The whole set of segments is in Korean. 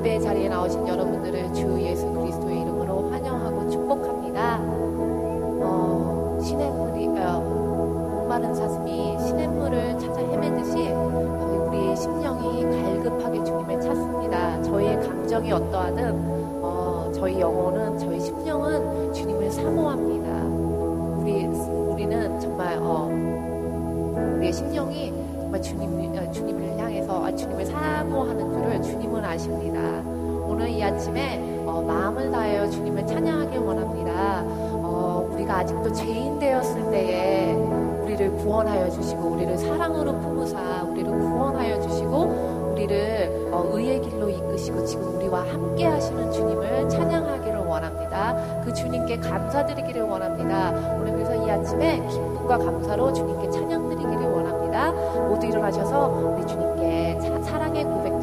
예배 자리에 나오신 여러분들을 주 예수 그리스도의 이름으로 환영하고 축복합니다. 어, 시냇물이 어, 목마른 사슴이 시냇물을 찾아 헤매듯이 우리의 심령이 갈급하게 주님을 찾습니다. 저희의 감정이 어떠하든 어, 저희 영혼은 저희 심령은 주님을 사모합니다. 우리 우리는 정말 어, 우리의 심령이 정말 주님, 어, 주님을 향해서 아, 주님을 사모하는 줄을 주님은 아십니다. 오늘 이 아침에 어, 마음을 다하여 주님을 찬양하길 원합니다. 어, 우리가 아직도 죄인 되었을 때에 우리를 구원하여 주시고 우리를 사랑으로 품으사 우리를 구원하여 주시고 우리를 어, 의의 길로 이끄시고 지금 우리와 함께 하시는 주님을 찬양하기를 그 주님께 감사드리기를 원합니다. 오늘 그래서 이 아침에 기쁨과 감사로 주님께 찬양 드리기를 원합니다. 모두 일어나셔서 우리 주님께 사랑의 고백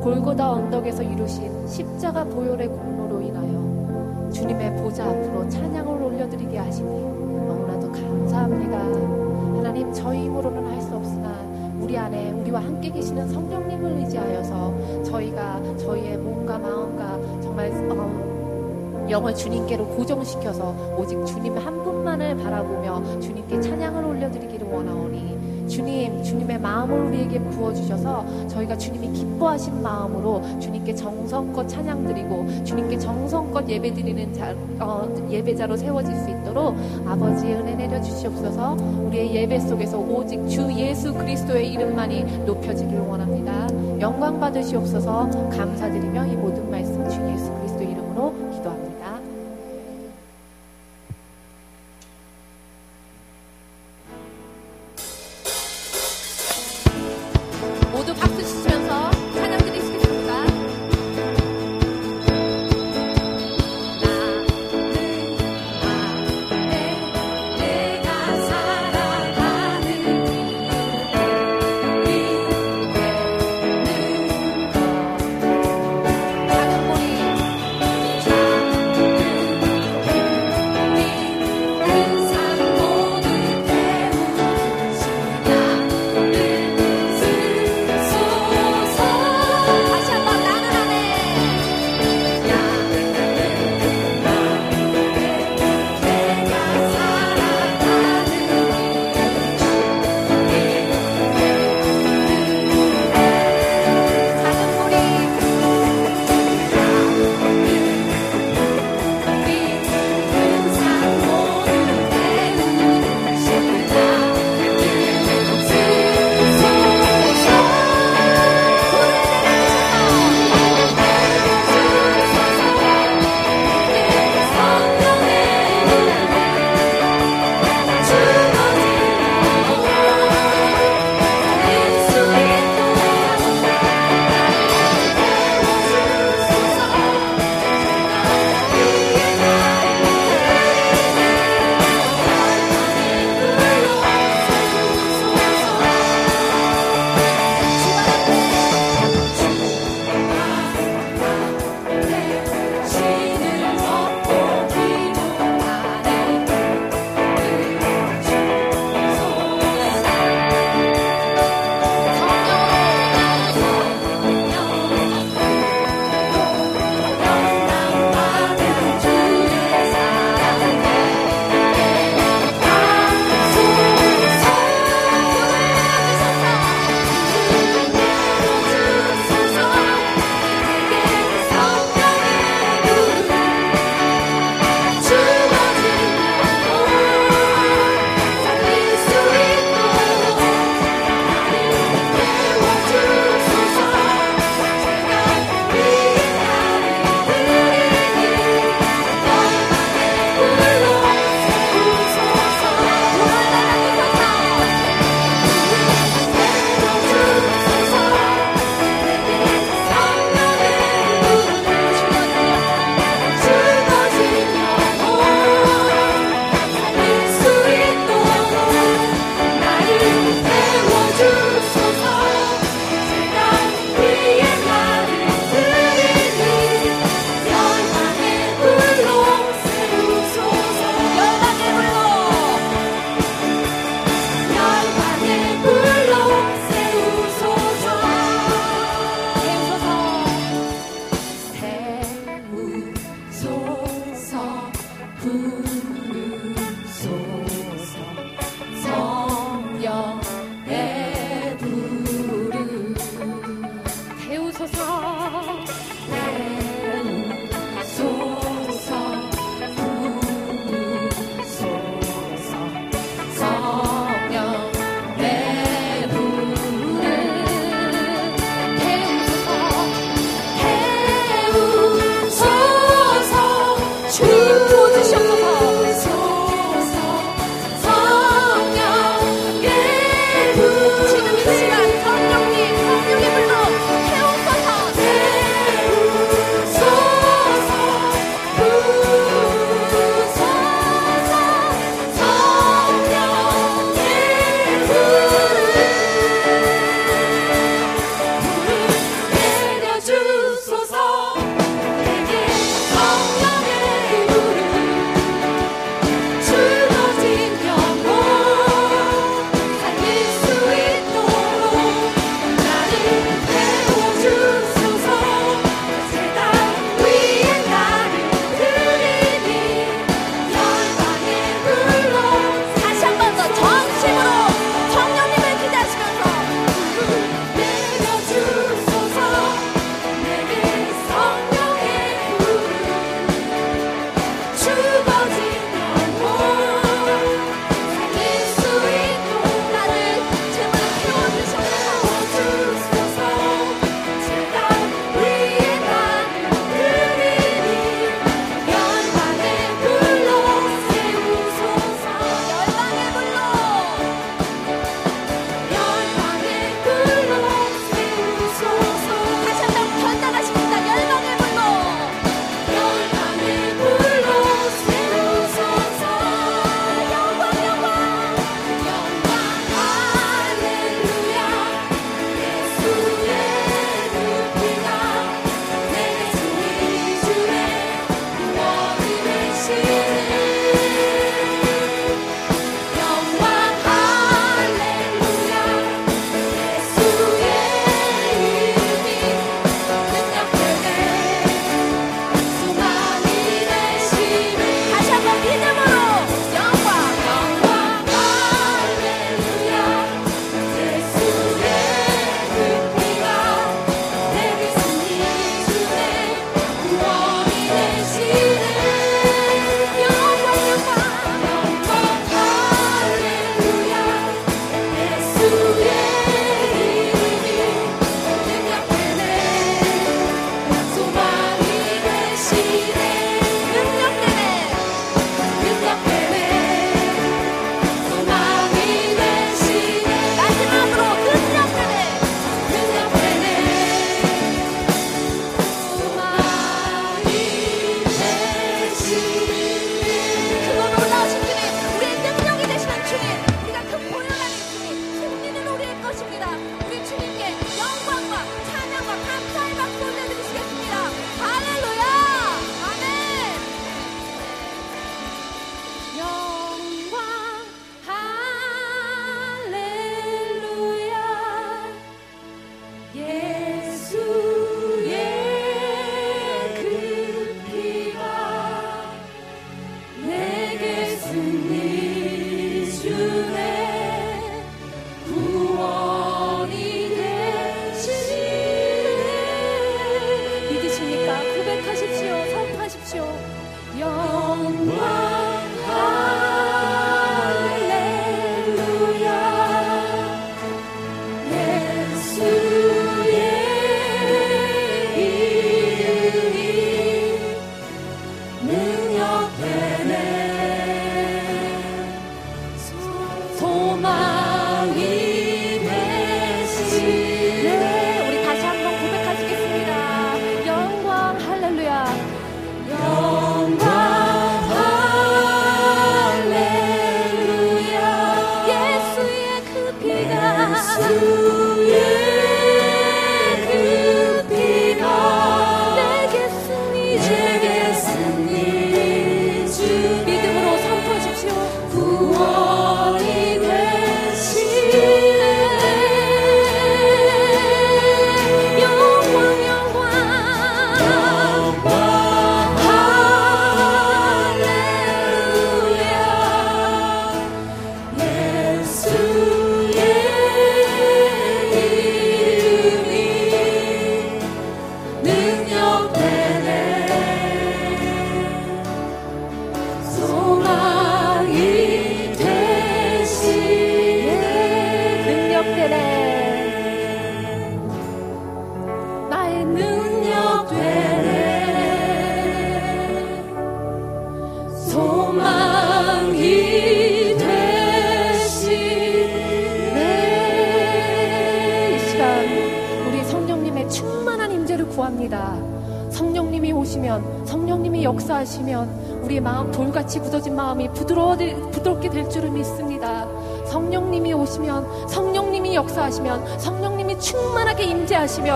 골고다 언덕에서 이루신 십자가 보혈의 공로로 인하여 주님의 보좌 앞으로 찬양을 올려드리게 하시니 너무나도 감사합니다. 하나님 저희 힘으로는 할 수 없으나 우리 안에 우리와 함께 계시는 성령님을 의지하여서 저희가 저희의 몸과 마음과 정말 어, 영을 주님께로 고정시켜서 오직 주님 한 분만을 바라보며 주님께 찬양을 올려드리기를 원하오니 주님, 주님의 마음을 우리에게 부어주셔서 저희가 주님이 기뻐하신 마음으로 주님께 정성껏 찬양 드리고 주님께 정성껏 예배 드리는 자, 어, 예배자로 세워질 수 있도록 아버지의 은혜 내려 주시옵소서 우리의 예배 속에서 오직 주 예수 그리스도의 이름만이 높여지길 원합니다. 영광 받으시옵소서 감사드리며 이 모든 말씀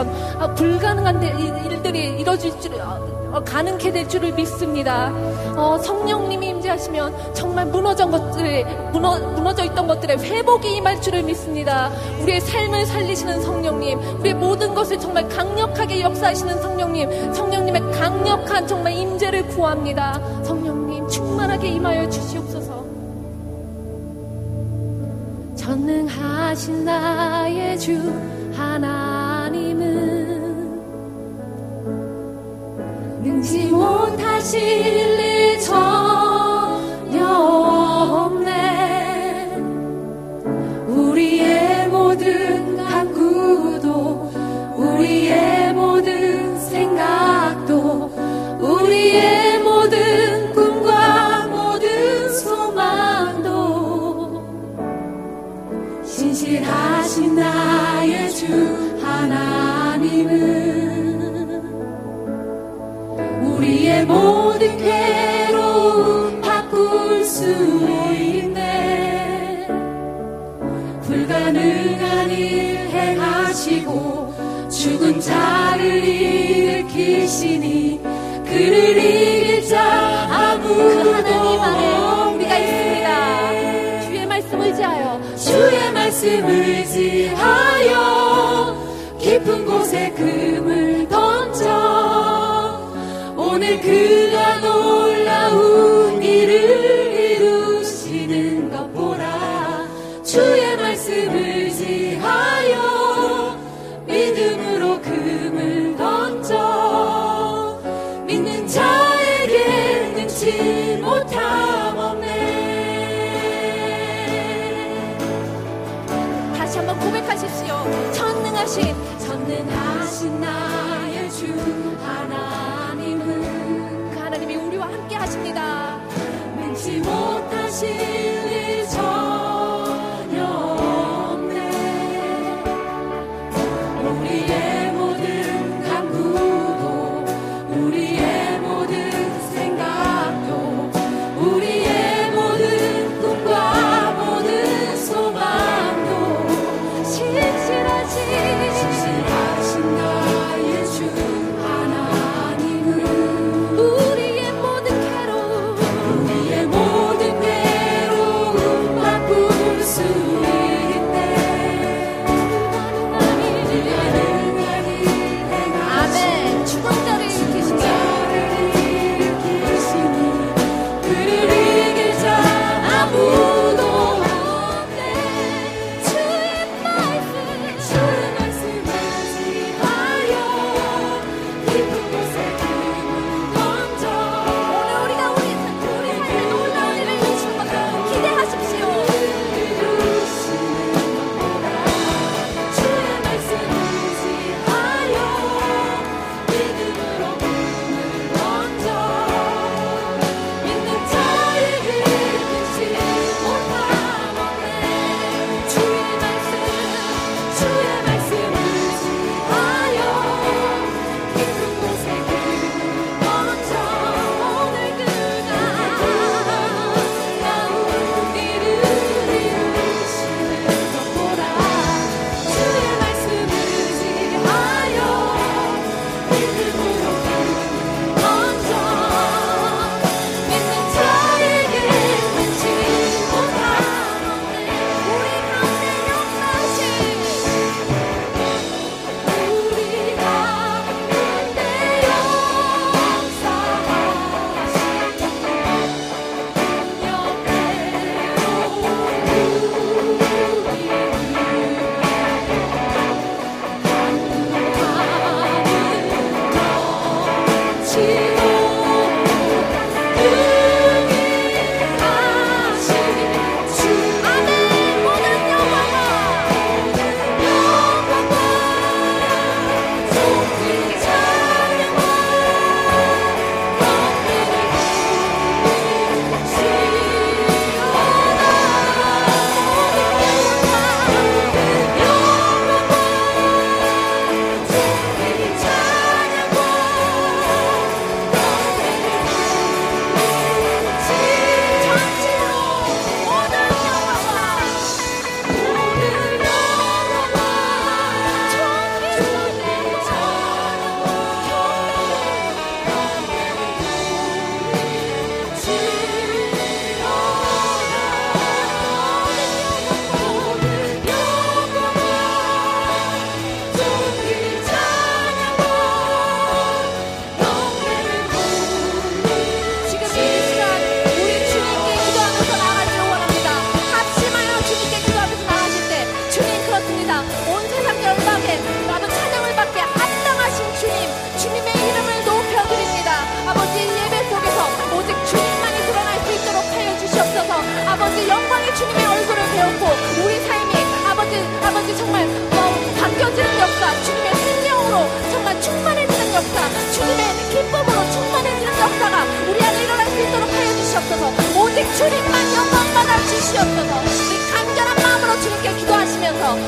임재하시면 아, 불가능한 일들이 이루어질 줄 어, 어, 가능케 될 줄을 믿습니다. 어, 성령님이 임재하시면 정말 무너진 것들이 무너, 무너져 있던 것들의 회복이 임할 줄을 믿습니다. 우리의 삶을 살리시는 성령님, 우리의 모든 것을 정말 강력하게 역사하시는 성령님, 성령님의 강력한 정말 임재를 구합니다. 성령님 충만하게 임하여 주시옵소서. 전능하신 나의 주 하나 능지 못하실 그가 놀라운 일을 이루시는 것 보라 주의 말씀을 의지하여 믿음으로 금을 던져 믿는 자에게 능치 못함 없네 다시 한번 고백하십시오. 전능하신 전능하신 나의 주 하나 못